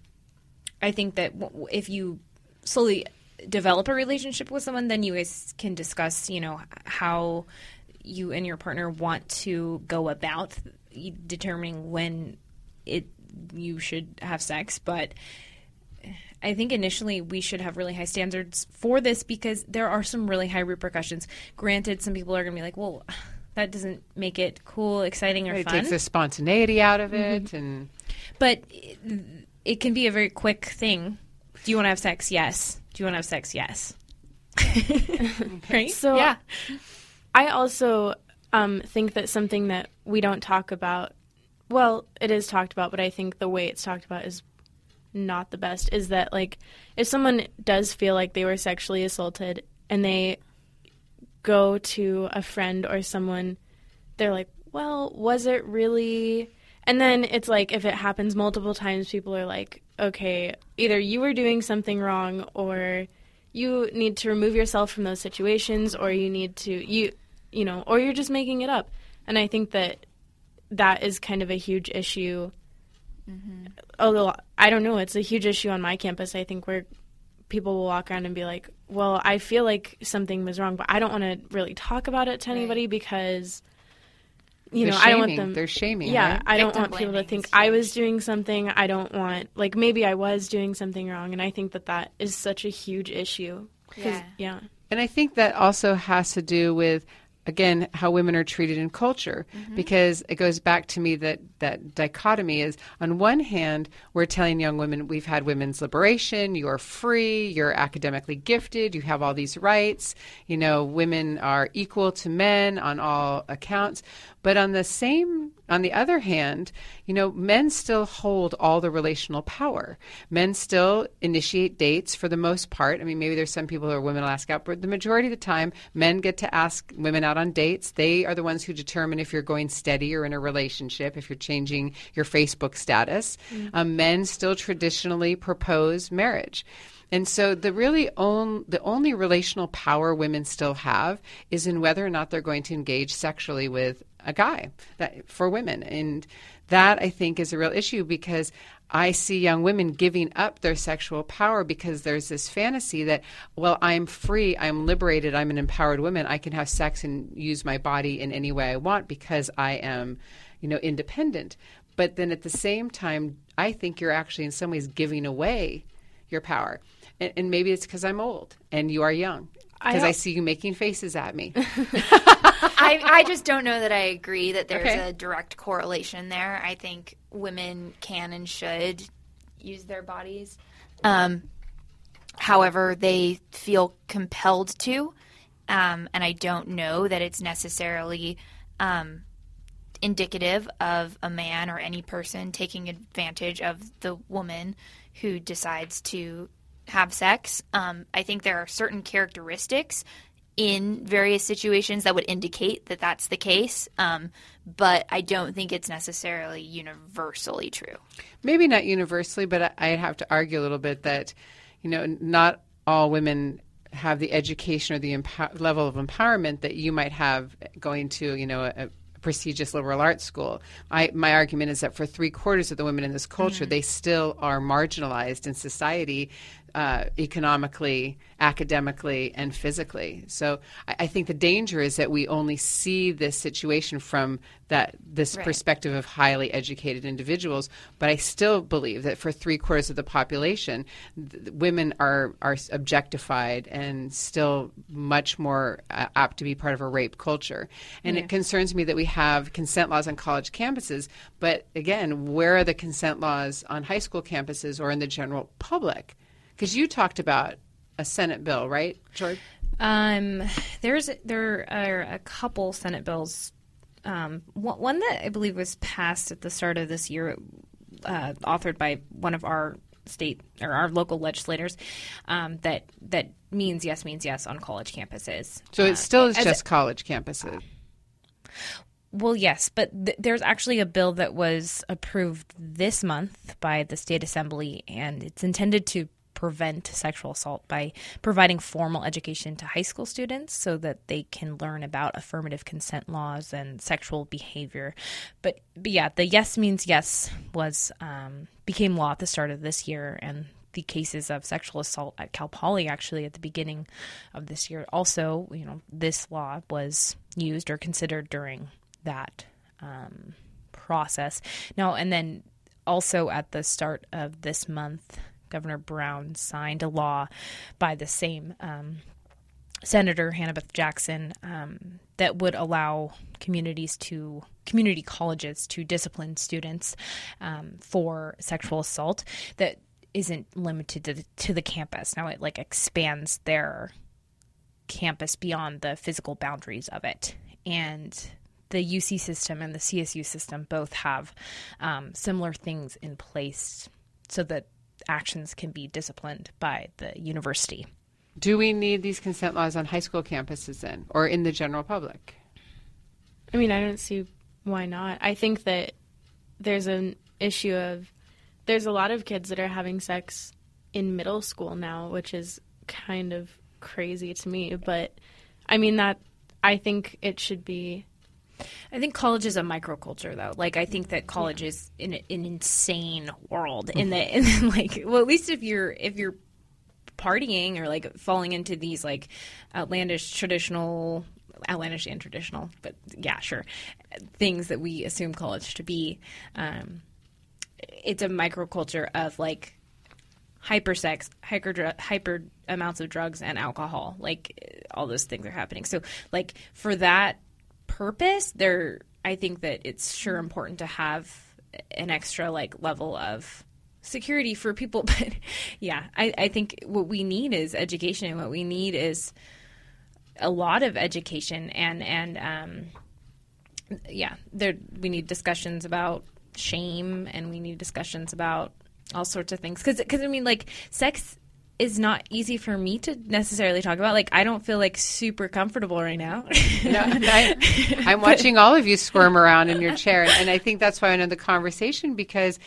I think that if you slowly develop a relationship with someone, then you guys can discuss, you know, how you and your partner want to go about determining when it you should have sex. But I think initially we should have really high standards for this because there are some really high repercussions. Granted, some people are going to be like, "Well." That doesn't make it cool, exciting, or it fun. It takes the spontaneity out of it, and But it, it can be a very quick thing. Do you want to have sex? Yes. Do you want to have sex? Yes. <laughs> right? So Yeah. I also um, think that something that we don't talk about, well, it is talked about, but I think the way it's talked about is not the best. Is that like if someone does feel like they were sexually assaulted and they go to a friend or someone, they're like, well, was it really? And then it's like if it happens multiple times, people are like, okay, either you were doing something wrong or you need to remove yourself from those situations or you need to you you know or you're just making it up and i think that that is kind of a huge issue Mm-hmm. although i don't know it's a huge issue on my campus. I think where people will walk around and be like well i feel like something was wrong but i don't want to really talk about it to anybody because you They're know i don't want them They're shaming, yeah right? i don't Victim want people to think i was doing something. I don't want like maybe i was doing something wrong and i think that that is such a huge issue. 'Cause- Yeah. yeah. And I think that also has to do with again how women are treated in culture. Mm-hmm. Because it goes back to me that that dichotomy is on one hand we're telling young women we've had women's liberation you're free you're academically gifted you have all these rights. You know women are equal to men on all accounts but on the same on the other hand, you know, men still hold all the relational power. Men still initiate dates for the most part. I mean, maybe there's some people who are women will ask out, but the majority of the time, men get to ask women out on dates. They are the ones who determine if you're going steady or in a relationship, if you're changing your Facebook status. Um, men still traditionally propose marriage. And so the really on, the only relational power women still have is in whether or not they're going to engage sexually with a guy that for women. And that I think is a real issue because I see young women giving up their sexual power because there's this fantasy that, well, I'm free, I'm liberated, I'm an empowered woman, I can have sex and use my body in any way I want because I am, you know, independent. But then at the same time, I think you're actually in some ways giving away your power. And, and maybe it's because I'm old and you are young. Because I, al- see you making faces at me. <laughs> I, I just don't know that I agree that there's Okay. a direct correlation there. I think women can and should use their bodies. Um, however, they feel compelled to, um, and I don't know that it's necessarily um, indicative of a man or any person taking advantage of the woman who decides to have sex. Um, I think there are certain characteristics in various situations that would indicate that that's the case, um, but I don't think it's necessarily universally true. Maybe not universally, but I'd have to argue a little bit that, you know, not all women have the education or the empower- level of empowerment that you might have going to, you know, a, prestigious liberal arts school. I, my argument is that for three quarters of the women in this culture, mm-hmm. they still are marginalized in society uh, economically, academically, and physically. So I, I, think the danger is that we only see this situation from that this right. perspective of highly educated individuals. But I still believe that for three quarters of the population, th- women are are objectified and still much more uh, apt to be part of a rape culture. And yeah. it concerns me that we have consent laws on college campuses, but again, where are the consent laws on high school campuses or in the general public? Because you talked about a Senate bill, right, George? Um, there's there are a couple Senate bills. Um, one that I believe was passed at the start of this year, uh, authored by one of our state or our local legislators, um, that that means yes means yes on college campuses. So it uh, still is just college campuses. Well, yes, but th- there's actually a bill that was approved this month by the state assembly, and it's intended to prevent sexual assault by providing formal education to high school students so that they can learn about affirmative consent laws and sexual behavior. But, but yeah, the yes means yes was um, became law at the start of this year, and the cases of sexual assault at Cal Poly actually at the beginning of this year. Also, you know, this law was used or considered during that um, process. Now, and then also at the start of this month, Governor Brown signed a law by the same um, Senator Hannah-Beth Jackson um, that would allow communities to community colleges to discipline students um, for sexual assault that isn't limited to the, to the campus. Now it like expands their campus beyond the physical boundaries of it, and the UC system and the CSU system both have um, similar things in place so that actions can be disciplined by the university. Do we need these consent laws on high school campuses then, or in the general public? I mean, I don't see why not. I think that there's an issue of there's a lot of kids that are having sex in middle school now, which is kind of crazy to me. But I mean, that I think it should be I think college is a microculture, though. Like, I think that college yeah. is in an insane world. In the, in <laughs> like, well, at least if you're if you're partying or like falling into these like outlandish traditional outlandish and traditional, but yeah, sure, things that we assume college to be. Um, it's a microculture of like hyper sex, hyper hyper amounts of drugs and alcohol. Like all those things are happening. So like for that purpose, there I think that it's sure important to have an extra like level of security for people. <laughs> But yeah, I, I think what we need is education, and what we need is a lot of education, and and um, yeah, there we need discussions about shame, and we need discussions about all sorts of things because because I mean like sex is not easy for me to necessarily talk about. Like, I don't feel like super comfortable right now. no, <laughs> I, am watching all of you squirm around in your chair, and I think that's why I know the conversation because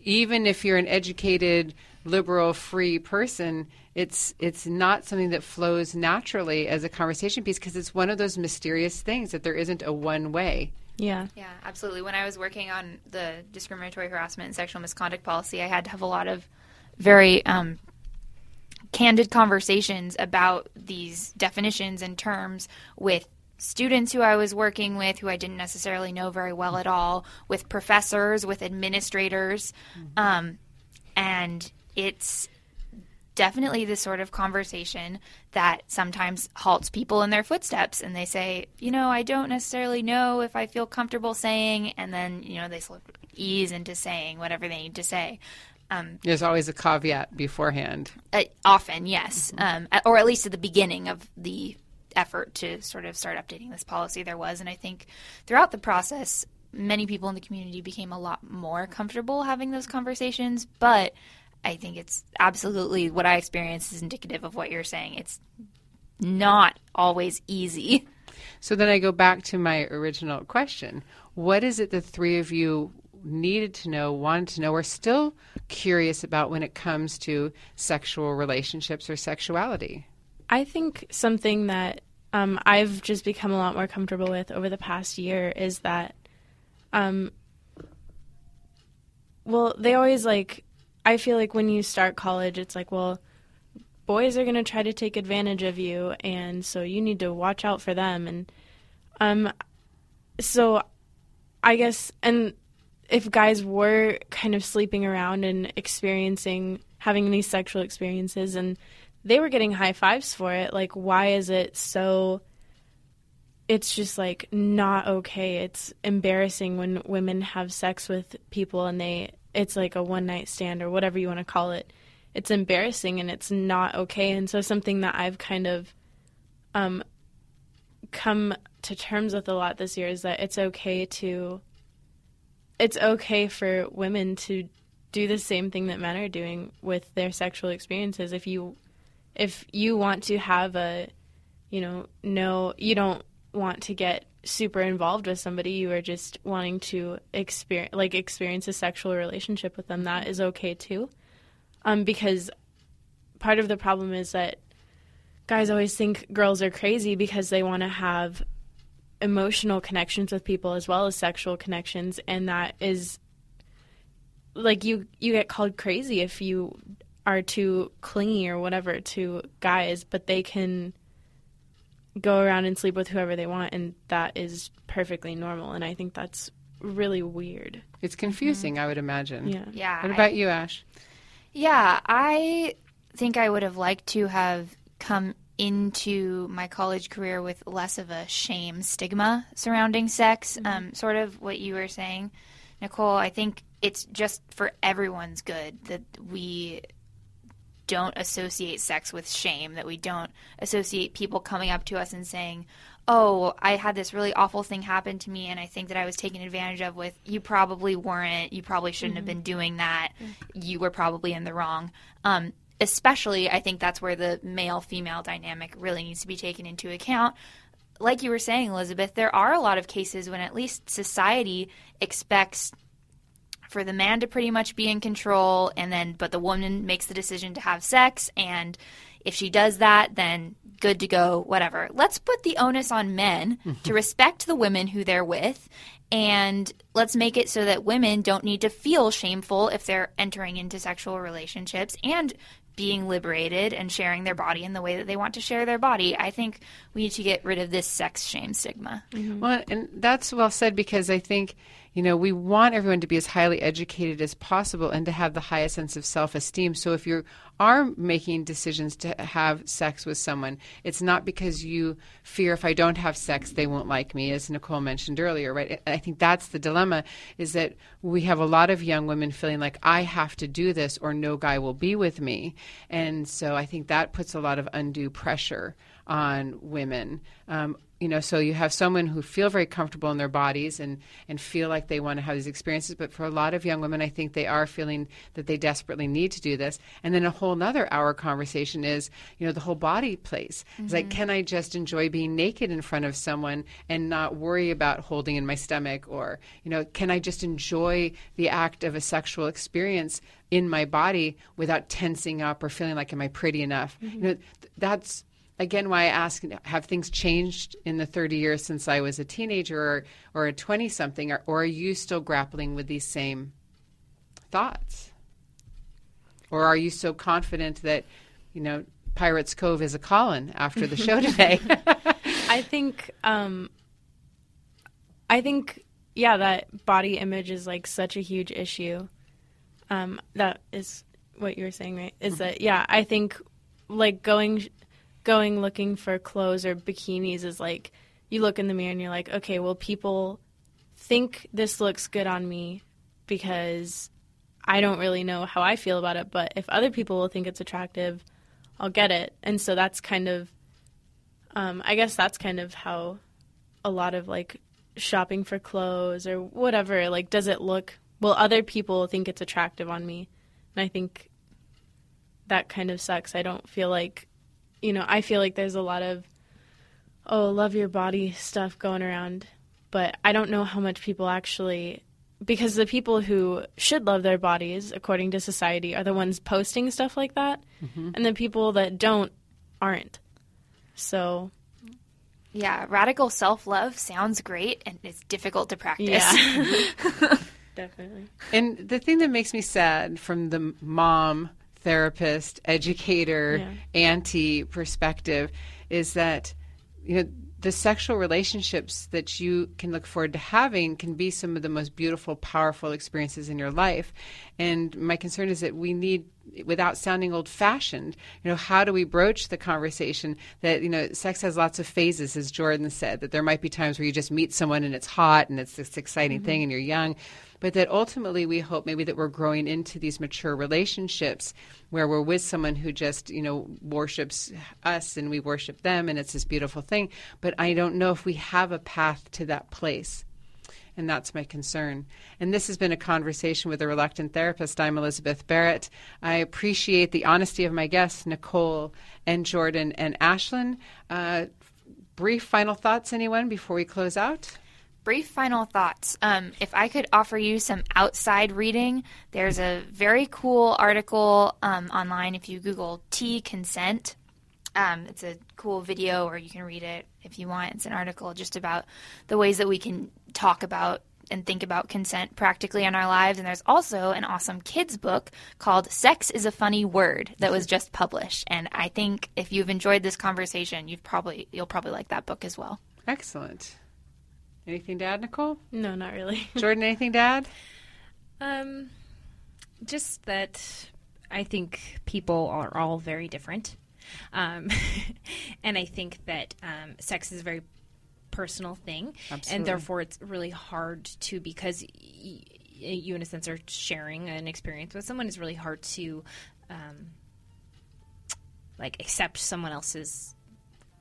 even if you're an educated, liberal, free person, it's it's not something that flows naturally as a conversation piece because it's one of those mysterious things that there isn't a one way. Yeah. Yeah, absolutely. When I was working on the discriminatory harassment and sexual misconduct policy, I had to have a lot of very um, candid conversations about these definitions and terms with students who I was working with who I didn't necessarily know very well at all, with professors, with administrators. Mm-hmm. Um, and it's definitely the sort of conversation that sometimes halts people in their footsteps and they say, you know, I don't necessarily know if I feel comfortable saying, and then, you know, they sort of ease into saying whatever they need to say. Um, There's always a caveat beforehand. uh, often, yes, um, or at least at the beginning of the effort to sort of start updating this policy, there was. And I think throughout the process, many people in the community became a lot more comfortable having those conversations. But I think it's absolutely what I experienced is indicative of what you're saying. It's not always easy. So then I go back to my original question. What is it the three of you needed to know, wanted to know, or still curious about when it comes to sexual relationships or sexuality? I think something that um, I've just become a lot more comfortable with over the past year is that, um, well, they always like, I feel like when you start college, it's like, well, boys are going to try to take advantage of you, and so you need to watch out for them. And um, so I guess, and if guys were kind of sleeping around and experiencing having these sexual experiences and they were getting high fives for it, like why is it so it's just like not okay. It's embarrassing when women have sex with people and they it's like a one night stand or whatever you want to call it. It's embarrassing and it's not okay. And so something that I've kind of um come to terms with a lot this year is that it's okay to it's okay for women to do the same thing that men are doing with their sexual experiences. If you if you want to have a you know no you don't want to get super involved with somebody you are just wanting to experience like experience a sexual relationship with them that is okay too. Um because part of the problem is that guys always think girls are crazy because they want to have emotional connections with people as well as sexual connections and that is like you you get called crazy if you are too clingy or whatever to guys but they can go around and sleep with whoever they want and that is perfectly normal and i think that's really weird It's confusing, I would imagine. yeah Yeah. What I- about you, Ash? Yeah, I think I would have liked to have come into my college career with less of a shame stigma surrounding sex. Um, sort of what you were saying, Nicole. I think it's just for everyone's good that we don't associate sex with shame, that we don't associate people coming up to us and saying, Oh, I had this really awful thing happen to me, and I think that I was taken advantage of. With you probably weren't. You probably shouldn't have been doing that. You were probably in the wrong. Um, especially, I think that's where the male female dynamic really needs to be taken into account. Like you were saying, Elizabeth, there are a lot of cases when at least society expects for the man to pretty much be in control and then but the woman makes the decision to have sex and if she does that then good to go whatever let's put the onus on men mm-hmm. to respect the women who they're with and let's make it so that women don't need to feel shameful if they're entering into sexual relationships and being liberated and sharing their body in the way that they want to share their body i think we need to get rid of this sex shame stigma. Mm-hmm. Well, and that's well said because I think, you know, we want everyone to be as highly educated as possible and to have the highest sense of self esteem. So if you are making decisions to have sex with someone, it's not because you fear if I don't have sex, they won't like me, as Nicole mentioned earlier, right? I think that's the dilemma is that we have a lot of young women feeling like I have to do this or no guy will be with me. And so I think that puts a lot of undue pressure on women. Um, you know, so you have someone who feel very comfortable in their bodies and, and feel like they want to have these experiences. But for a lot of young women, I think they are feeling that they desperately need to do this. And then a whole nother hour conversation is, you know, the whole body place. It's like, can I just enjoy being naked in front of someone and not worry about holding in my stomach? Or, you know, can I just enjoy the act of a sexual experience in my body without tensing up or feeling like, am I pretty enough? You know, th- that's again why I ask have things changed in the 30 years since I was a teenager or, or a 20 something or, or are you still grappling with these same thoughts or are you so confident that you know Pirates Cove is a Colin after the show <laughs> today I think um I think yeah, that body image is like such a huge issue. Um that is what you were saying, right? Is that yeah, I think like going going looking for clothes or bikinis is like you look in the mirror and you're like, okay, well people think this looks good on me because I don't really know how I feel about it, but if other people will think it's attractive, I'll get it. And so that's kind of, um, I guess that's kind of how a lot of like shopping for clothes or whatever, like, does it look, will other people think it's attractive on me? And I think that kind of sucks. I don't feel like, you know, I feel like there's a lot of, oh, love your body stuff going around, but I don't know how much people actually because the people who should love their bodies according to society are the ones posting stuff like that mm-hmm. and the people that don't aren't so yeah radical self-love sounds great and it's difficult to practice yeah. <laughs> definitely and the thing that makes me sad from the mom therapist educator yeah. auntie perspective is that you know the sexual relationships that you can look forward to having can be some of the most beautiful, powerful experiences in your life. And my concern is that we need, without sounding old fashioned, you know, how do we broach the conversation that, you know, sex has lots of phases, as Jordan said, that there might be times where you just meet someone and it's hot and it's this exciting mm-hmm. thing and you're young but that ultimately we hope maybe that we're growing into these mature relationships where we're with someone who just you know worships us and we worship them and it's this beautiful thing but i don't know if we have a path to that place and that's my concern. And this has been a conversation with a reluctant therapist. I'm Elizabeth Barrett. I appreciate the honesty of my guests, Nicole and Jordan and Ashlyn. Uh, brief final thoughts, anyone, before we close out? Brief final thoughts. Um, if I could offer you some outside reading, there's a very cool article um, online. If you Google tea consent, um, it's a cool video, or you can read it if you want. It's an article just about the ways that we can talk about and think about consent practically in our lives. And there's also an awesome kids book called Sex is a Funny Word that was just published. And I think if you've enjoyed this conversation, you've probably you'll probably like that book as well. Excellent. Anything to add, Nicole? No, not really. <laughs> Jordan, anything to add? Um, just that I think people are all very different. Um, <laughs> and I think that um, sex is a very personal thing. Absolutely. And therefore, it's really hard to, because y- you, in a sense, are sharing an experience with someone, it's really hard to. Um, like accept someone else's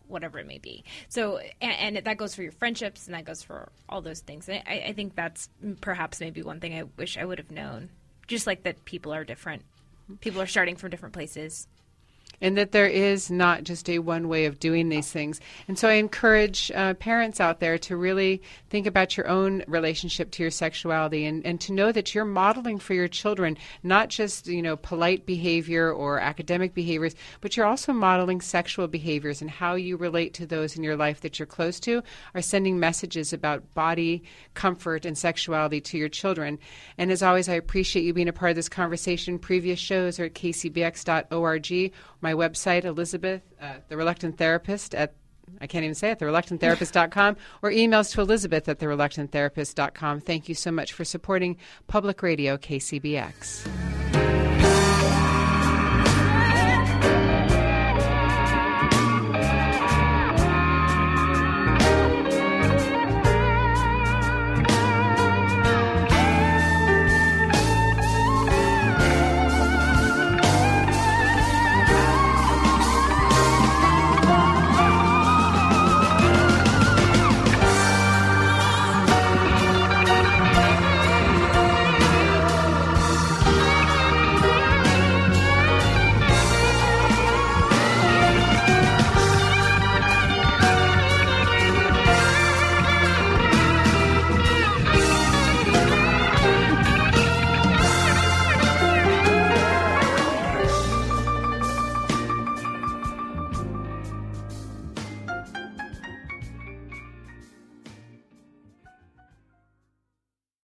whatever it may be. So, and, and, that goes for your friendships, and that goes for all those things. And I, I think that's perhaps maybe one thing I wish I would have known. Just like that, people are different. People are starting from different places and that there is not just a one way of doing these things. And so I encourage uh, parents out there to really think about your own relationship to your sexuality and, and to know that you're modeling for your children not just, you know, polite behavior or academic behaviors, but you're also modeling sexual behaviors and how you relate to those in your life that you're close to are sending messages about body, comfort, and sexuality to your children. And as always, I appreciate you being a part of this conversation. Previous shows are at kcbx.org my website, Elizabeth, uh, the reluctant therapist at I can't even say it, thereluctanttherapist.com, <laughs> or emails to Elizabeth at thereluctanttherapist.com. Thank you so much for supporting Public Radio KCBX.